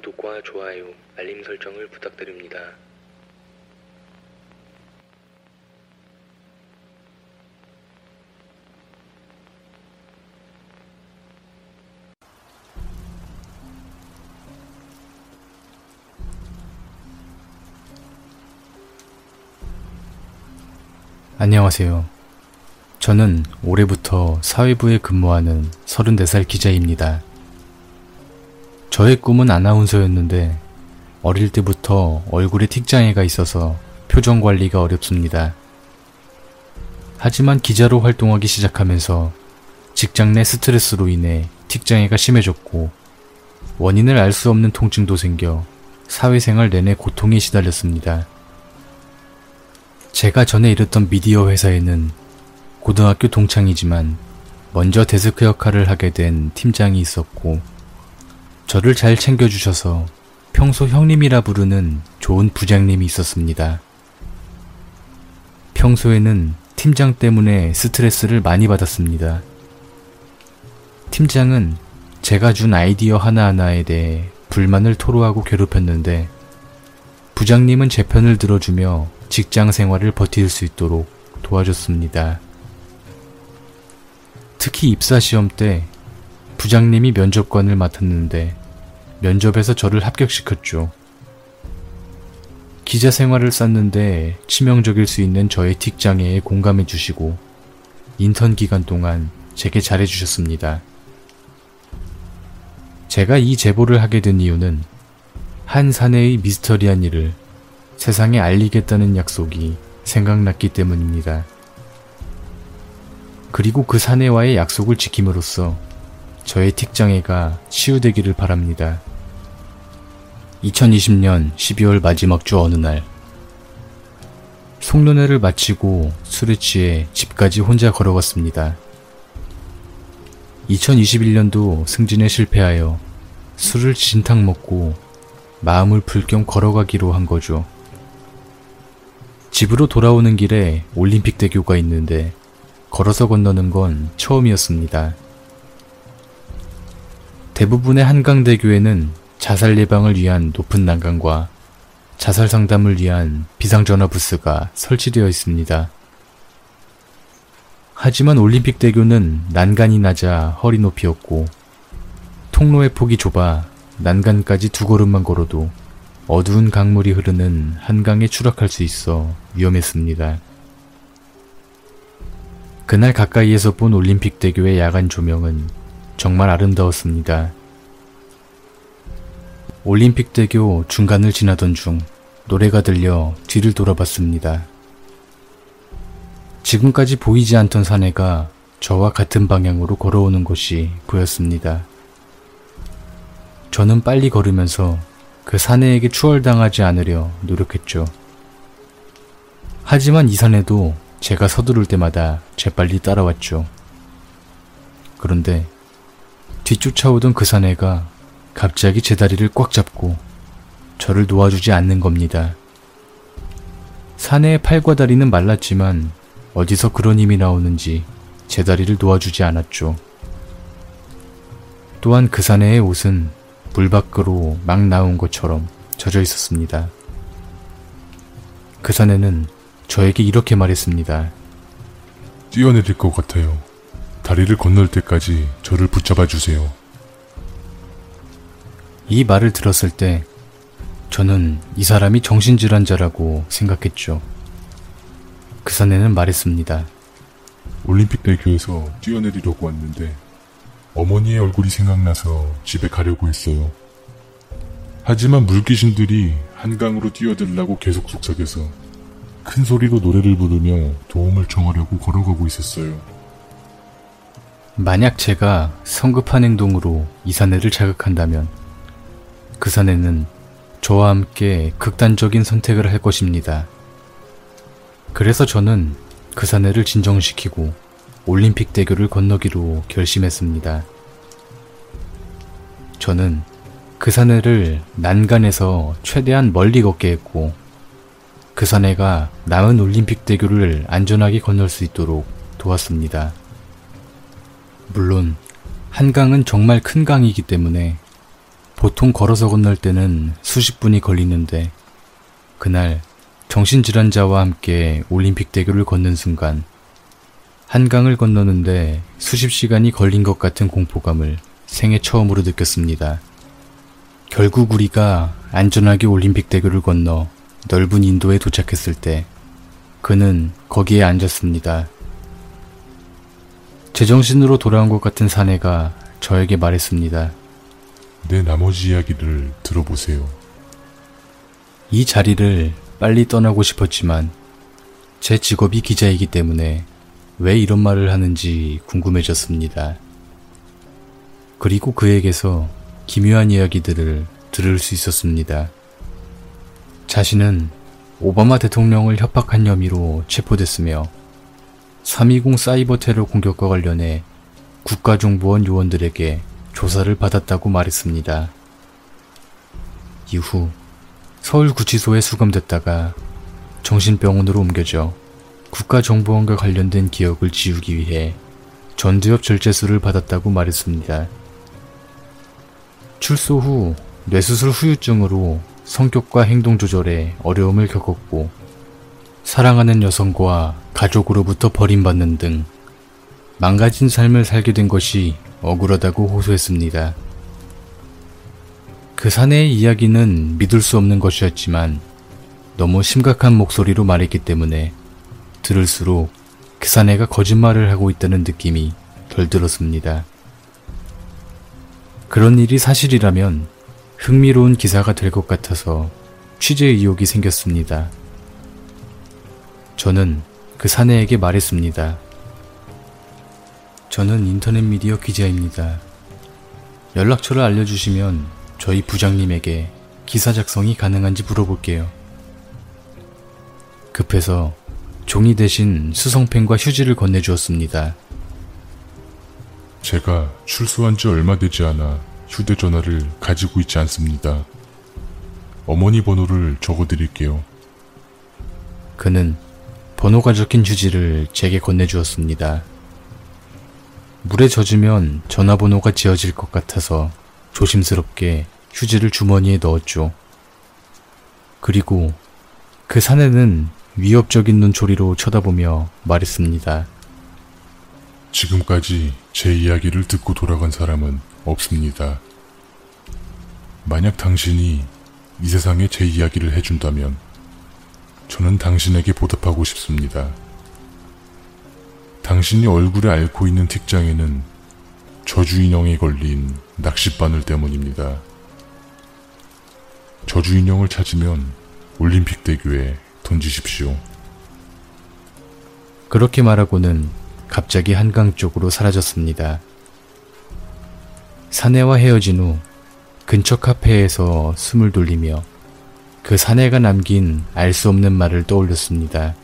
구독과 좋아요, 알림 설정을 부탁드립니다. 안녕하세요. 저는 올해부터 사회부에 근무하는 34살 기자입니다. 저의 꿈은 아나운서였는데 어릴 때부터 얼굴에 틱장애가 있어서 표정 관리가 어렵습니다. 하지만 기자로 활동하기 시작하면서 직장 내 스트레스로 인해 틱장애가 심해졌고 원인을 알 수 없는 통증도 생겨 사회생활 내내 고통에 시달렸습니다. 제가 전에 일했던 미디어 회사에는 고등학교 동창이지만 먼저 데스크 역할을 하게 된 팀장이 있었고 저를 잘 챙겨주셔서 평소 형님이라 부르는 좋은 부장님이 있었습니다. 평소에는 팀장 때문에 스트레스를 많이 받았습니다. 팀장은 제가 준 아이디어 하나하나에 대해 불만을 토로하고 괴롭혔는데 부장님은 제 편을 들어주며 직장 생활을 버틸 수 있도록 도와줬습니다. 특히 입사 시험 때 부장님이 면접관을 맡았는데 면접에서 저를 합격시켰죠. 기자 생활을 쌓는데 치명적일 수 있는 저의 틱장애에 공감해 주시고 인턴 기간 동안 제게 잘해 주셨습니다. 제가 이 제보를 하게 된 이유는 한 사내의 미스터리한 일을 세상에 알리겠다는 약속이 생각났기 때문입니다. 그리고 그 사내와의 약속을 지킴으로써 저의 틱장애가 치유되기를 바랍니다. 2020년 12월 마지막 주 어느 날 송년회를 마치고 술에 취해 집까지 혼자 걸어갔습니다. 2021년도 승진에 실패하여 술을 진탕 먹고 마음을 풀겸 걸어가기로 한 거죠. 집으로 돌아오는 길에 올림픽 대교가 있는데 걸어서 건너는 건 처음이었습니다. 대부분의 한강대교에는 자살 예방을 위한 높은 난간과 자살 상담을 위한 비상전화 부스가 설치되어 있습니다. 하지만 올림픽 대교는 난간이 낮아 허리 높이였고 통로의 폭이 좁아 난간까지 두 걸음만 걸어도 어두운 강물이 흐르는 한강에 추락할 수 있어 위험했습니다. 그날 가까이에서 본 올림픽 대교의 야간 조명은 정말 아름다웠습니다. 올림픽 대교 중간을 지나던 중 노래가 들려 뒤를 돌아봤습니다. 지금까지 보이지 않던 사내가 저와 같은 방향으로 걸어오는 것이 보였습니다. 저는 빨리 걸으면서 그 사내에게 추월당하지 않으려 노력했죠. 하지만 이 사내도 제가 서두를 때마다 재빨리 따라왔죠. 그런데 뒤쫓아오던 그 사내가 갑자기 제 다리를 꽉 잡고 저를 놓아주지 않는 겁니다. 사내의 팔과 다리는 말랐지만 어디서 그런 힘이 나오는지 제 다리를 놓아주지 않았죠. 또한 그 사내의 옷은 물 밖으로 막 나온 것처럼 젖어 있었습니다. 그 사내는 저에게 이렇게 말했습니다. 뛰어내릴 것 같아요. 다리를 건널 때까지 저를 붙잡아 주세요. 이 말을 들었을 때 저는 이 사람이 정신질환자라고 생각했죠. 그 사내는 말했습니다. 올림픽 대교에서 뛰어내리려고 왔는데 어머니의 얼굴이 생각나서 집에 가려고 했어요. 하지만 물귀신들이 한강으로 뛰어들라고 계속 속삭여서 큰 소리로 노래를 부르며 도움을 청하려고 걸어가고 있었어요. 만약 제가 성급한 행동으로 이 사내를 자극한다면 그 사내는 저와 함께 극단적인 선택을 할 것입니다. 그래서 저는 그 사내를 진정시키고 올림픽 대교를 건너기로 결심했습니다. 저는 그 사내를 난간에서 최대한 멀리 걷게 했고 그 사내가 남은 올림픽 대교를 안전하게 건널 수 있도록 도왔습니다. 물론 한강은 정말 큰 강이기 때문에 보통 걸어서 건널 때는 수십 분이 걸리는데 그날 정신질환자와 함께 올림픽 대교를 걷는 순간 한강을 건너는데 수십 시간이 걸린 것 같은 공포감을 생애 처음으로 느꼈습니다. 결국 우리가 안전하게 올림픽 대교를 건너 넓은 인도에 도착했을 때 그는 거기에 앉았습니다. 제정신으로 돌아온 것 같은 사내가 저에게 말했습니다. 내 나머지 이야기를 들어보세요. 이 자리를 빨리 떠나고 싶었지만 제 직업이 기자이기 때문에 왜 이런 말을 하는지 궁금해졌습니다. 그리고 그에게서 기묘한 이야기들을 들을 수 있었습니다. 자신은 오바마 대통령을 협박한 혐의로 체포됐으며 320 사이버 테러 공격과 관련해 국가정보원 요원들에게 조사를 받았다고 말했습니다. 이후 서울구치소에 수감됐다가 정신병원으로 옮겨져 국가정보원과 관련된 기억을 지우기 위해 전두엽 절제술을 받았다고 말했습니다. 출소 후 뇌수술 후유증으로 성격과 행동 조절에 어려움을 겪었고 사랑하는 여성과 가족으로부터 버림받는 등 망가진 삶을 살게 된 것이 억울하다고 호소했습니다. 그 사내의 이야기는 믿을 수 없는 것이었지만 너무 심각한 목소리로 말했기 때문에 들을수록 그 사내가 거짓말을 하고 있다는 느낌이 덜 들었습니다. 그런 일이 사실이라면 흥미로운 기사가 될 것 같아서 취재 의욕이 생겼습니다. 저는 그 사내에게 말했습니다. 저는 인터넷 미디어 기자입니다. 연락처를 알려주시면 저희 부장님에게 기사 작성이 가능한지 물어볼게요. 급해서 종이 대신 수성펜과 휴지를 건네주었습니다. 제가 출소한 지 얼마 되지 않아 휴대전화를 가지고 있지 않습니다. 어머니 번호를 적어드릴게요. 그는 번호가 적힌 휴지를 제게 건네주었습니다. 물에 젖으면 전화번호가 지어질 것 같아서 조심스럽게 휴지를 주머니에 넣었죠. 그리고 그 사내는 위협적인 눈초리로 쳐다보며 말했습니다. 지금까지 제 이야기를 듣고 돌아간 사람은 없습니다. 만약 당신이 이 세상에 제 이야기를 해준다면 저는 당신에게 보답하고 싶습니다. 당신이 얼굴에 앓고 있는 틱장에는 저주인형에 걸린 낚싯바늘 때문입니다. 저주인형을 찾으면 올림픽 대교에 던지십시오. 그렇게 말하고는 갑자기 한강 쪽으로 사라졌습니다. 사내와 헤어진 후 근처 카페에서 숨을 돌리며 그 사내가 남긴 알 수 없는 말을 떠올렸습니다.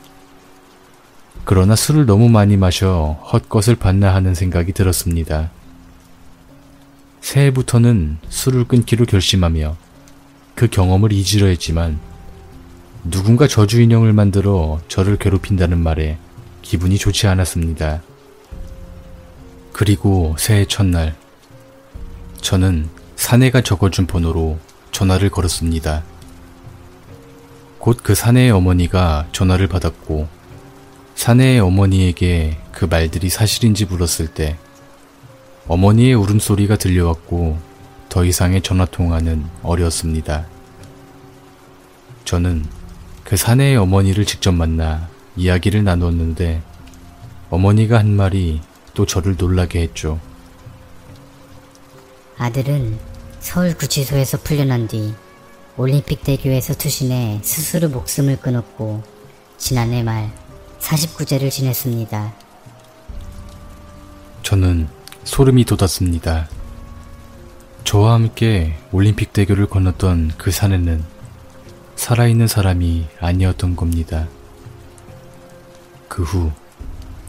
그러나 술을 너무 많이 마셔 헛것을 봤나 하는 생각이 들었습니다. 새해부터는 술을 끊기로 결심하며 그 경험을 잊으려 했지만 누군가 저주 인형을 만들어 저를 괴롭힌다는 말에 기분이 좋지 않았습니다. 그리고 새해 첫날, 저는 사내가 적어준 번호로 전화를 걸었습니다. 곧 그 사내의 어머니가 전화를 받았고, 사내의 어머니에게 그 말들이 사실인지 물었을 때, 어머니의 울음소리가 들려왔고, 더 이상의 전화통화는 어려웠습니다. 저는 그 사내의 어머니를 직접 만나 이야기를 나눴는데 어머니가 한 말이 또 저를 놀라게 했죠. 아들은 서울구치소에서 풀려난 뒤 올림픽 대교에서 투신해 스스로 목숨을 끊었고 지난해 말 49제를 지냈습니다. 저는 소름이 돋았습니다. 저와 함께 올림픽 대교를 건넜던 그 사내는 살아있는 사람이 아니었던 겁니다. 그 후,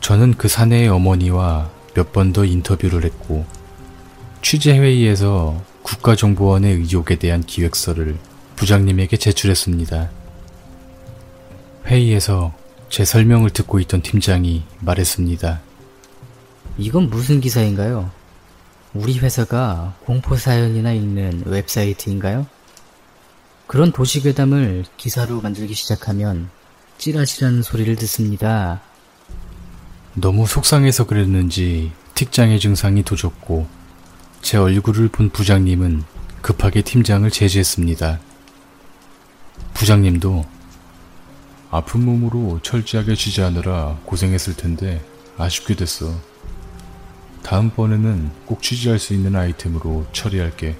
저는 그 사내의 어머니와 몇 번 더 인터뷰를 했고, 취재회의에서 국가정보원의 의혹에 대한 기획서를 부장님에게 제출했습니다. 회의에서 제 설명을 듣고 있던 팀장이 말했습니다. 이건 무슨 기사인가요? 우리 회사가 공포사연이나 읽는 웹사이트인가요? 그런 도시괴담을 기사로 만들기 시작하면 찌라시라는 소리를 듣습니다. 너무 속상해서 그랬는지 틱장의 증상이 도졌고 제 얼굴을 본 부장님은 급하게 팀장을 제지했습니다. 부장님도 아픈 몸으로 철저하게 취재하느라 고생했을 텐데 아쉽게 됐어. 다음번에는 꼭 취재할 수 있는 아이템으로 처리할게.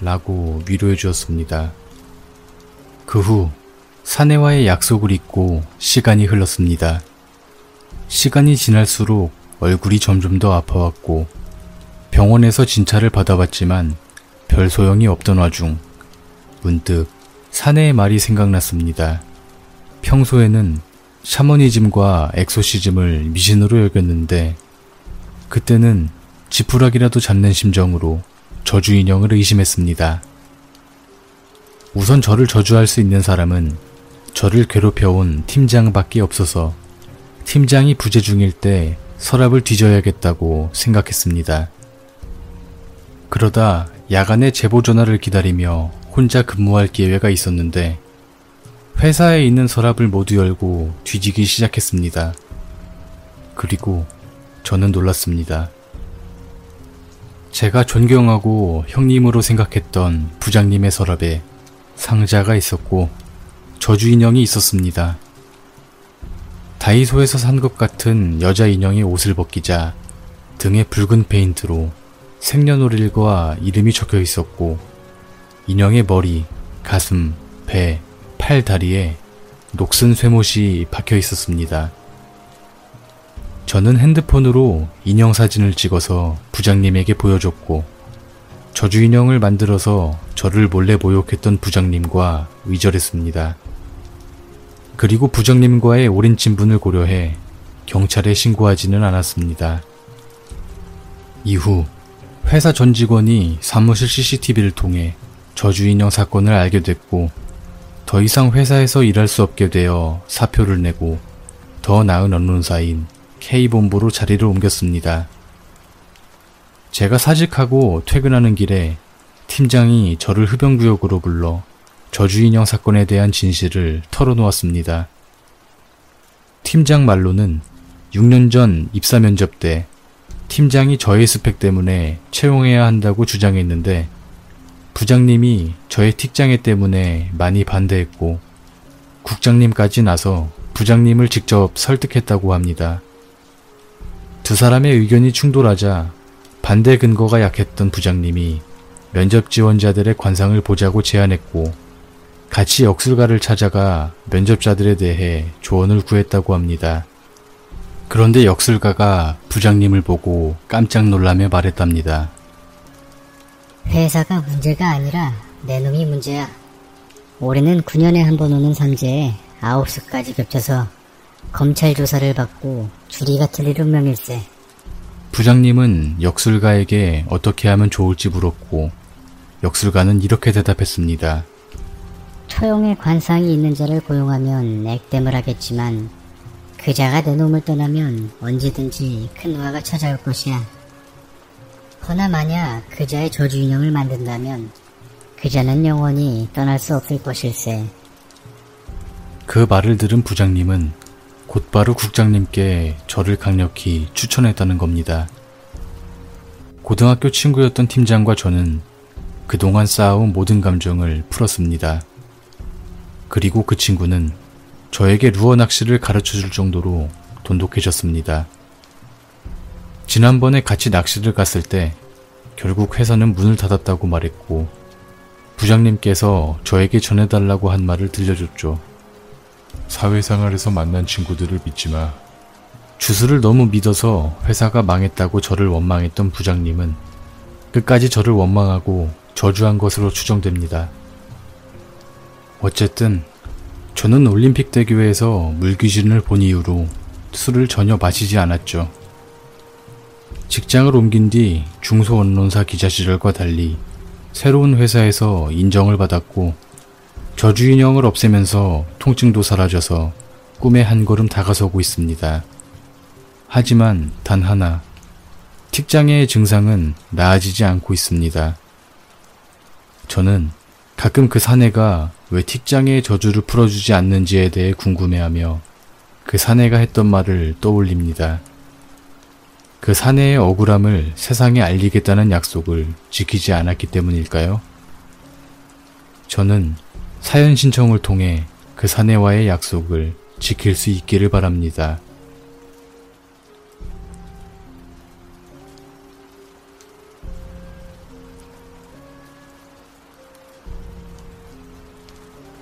라고 위로해 주었습니다. 그 후 사내와의 약속을 잊고 시간이 흘렀습니다. 시간이 지날수록 얼굴이 점점 더 아파왔고 병원에서 진찰을 받아봤지만 별 소용이 없던 와중 문득 사내의 말이 생각났습니다. 평소에는 샤머니즘과 엑소시즘을 미신으로 여겼는데 그때는 지푸라기라도 잡는 심정으로 저주 인형을 의심했습니다. 우선 저를 저주할 수 있는 사람은 저를 괴롭혀온 팀장밖에 없어서 팀장이 부재 중일 때 서랍을 뒤져야겠다고 생각했습니다. 그러다 야간에 제보 전화를 기다리며 혼자 근무할 기회가 있었는데 회사에 있는 서랍을 모두 열고 뒤지기 시작했습니다. 그리고 저는 놀랐습니다. 제가 존경하고 형님으로 생각했던 부장님의 서랍에 상자가 있었고 저주 인형이 있었습니다. 다이소에서 산 것 같은 여자 인형의 옷을 벗기자 등에 붉은 페인트로 생년월일과 이름이 적혀 있었고 인형의 머리, 가슴, 배, 팔, 다리에 녹슨 쇠못이 박혀 있었습니다. 저는 핸드폰으로 인형 사진을 찍어서 부장님에게 보여줬고 저주 인형을 만들어서 저를 몰래 모욕했던 부장님과 의절했습니다. 그리고 부장님과의 오랜 친분을 고려해 경찰에 신고하지는 않았습니다. 이후 회사 전 직원이 사무실 CCTV를 통해 저주 인형 사건을 알게 됐고 더 이상 회사에서 일할 수 없게 되어 사표를 내고 더 나은 언론사인 K본부로 자리를 옮겼습니다. 제가 사직하고 퇴근하는 길에 팀장이 저를 흡연구역으로 불러 저주인형 사건에 대한 진실을 털어놓았습니다. 팀장 말로는 6년 전 입사 면접 때 팀장이 저의 스펙 때문에 채용해야 한다고 주장했는데 부장님이 저의 틱장애 때문에 많이 반대했고 국장님까지 나서 부장님을 직접 설득했다고 합니다. 두 사람의 의견이 충돌하자 반대 근거가 약했던 부장님이 면접 지원자들의 관상을 보자고 제안했고 같이 역술가를 찾아가 면접자들에 대해 조언을 구했다고 합니다. 그런데 역술가가 부장님을 보고 깜짝 놀라며 말했답니다. 회사가 문제가 아니라 내 놈이 문제야. 올해는 9년에 한 번 오는 삼재에 9수까지 겹쳐서 검찰 조사를 받고 주리가 틀릴 운명일세. 부장님은 역술가에게 어떻게 하면 좋을지 물었고 역술가는 이렇게 대답했습니다. 처용의 관상이 있는 자를 고용하면 액땜을 하겠지만 그 자가 내 놈을 떠나면 언제든지 큰 화가 찾아올 것이야. 허나 만약 그 자의 저주 인형을 만든다면 그 자는 영원히 떠날 수 없을 것일세. 그 말을 들은 부장님은 곧바로 국장님께 저를 강력히 추천했다는 겁니다. 고등학교 친구였던 팀장과 저는 그동안 쌓아온 모든 감정을 풀었습니다. 그리고 그 친구는 저에게 루어 낚시를 가르쳐 줄 정도로 돈독해졌습니다. 지난번에 같이 낚시를 갔을 때 결국 회사는 문을 닫았다고 말했고 부장님께서 저에게 전해달라고 한 말을 들려줬죠. 사회생활에서 만난 친구들을 믿지 마. 주술을 너무 믿어서 회사가 망했다고 저를 원망했던 부장님은 끝까지 저를 원망하고 저주한 것으로 추정됩니다. 어쨌든 저는 올림픽 대교에서 물귀신을 본 이후로 술을 전혀 마시지 않았죠. 직장을 옮긴 뒤 중소 언론사 기자 시절과 달리 새로운 회사에서 인정을 받았고 저주 인형을 없애면서 통증도 사라져서 꿈에 한 걸음 다가서고 있습니다. 하지만 단 하나 틱장애의 증상은 나아지지 않고 있습니다. 저는 가끔 그 사내가 왜 틱장애의 저주를 풀어주지 않는지에 대해 궁금해하며 그 사내가 했던 말을 떠올립니다. 그 사내의 억울함을 세상에 알리겠다는 약속을 지키지 않았기 때문일까요? 저는 사연 신청을 통해 그 사내와의 약속을 지킬 수 있기를 바랍니다.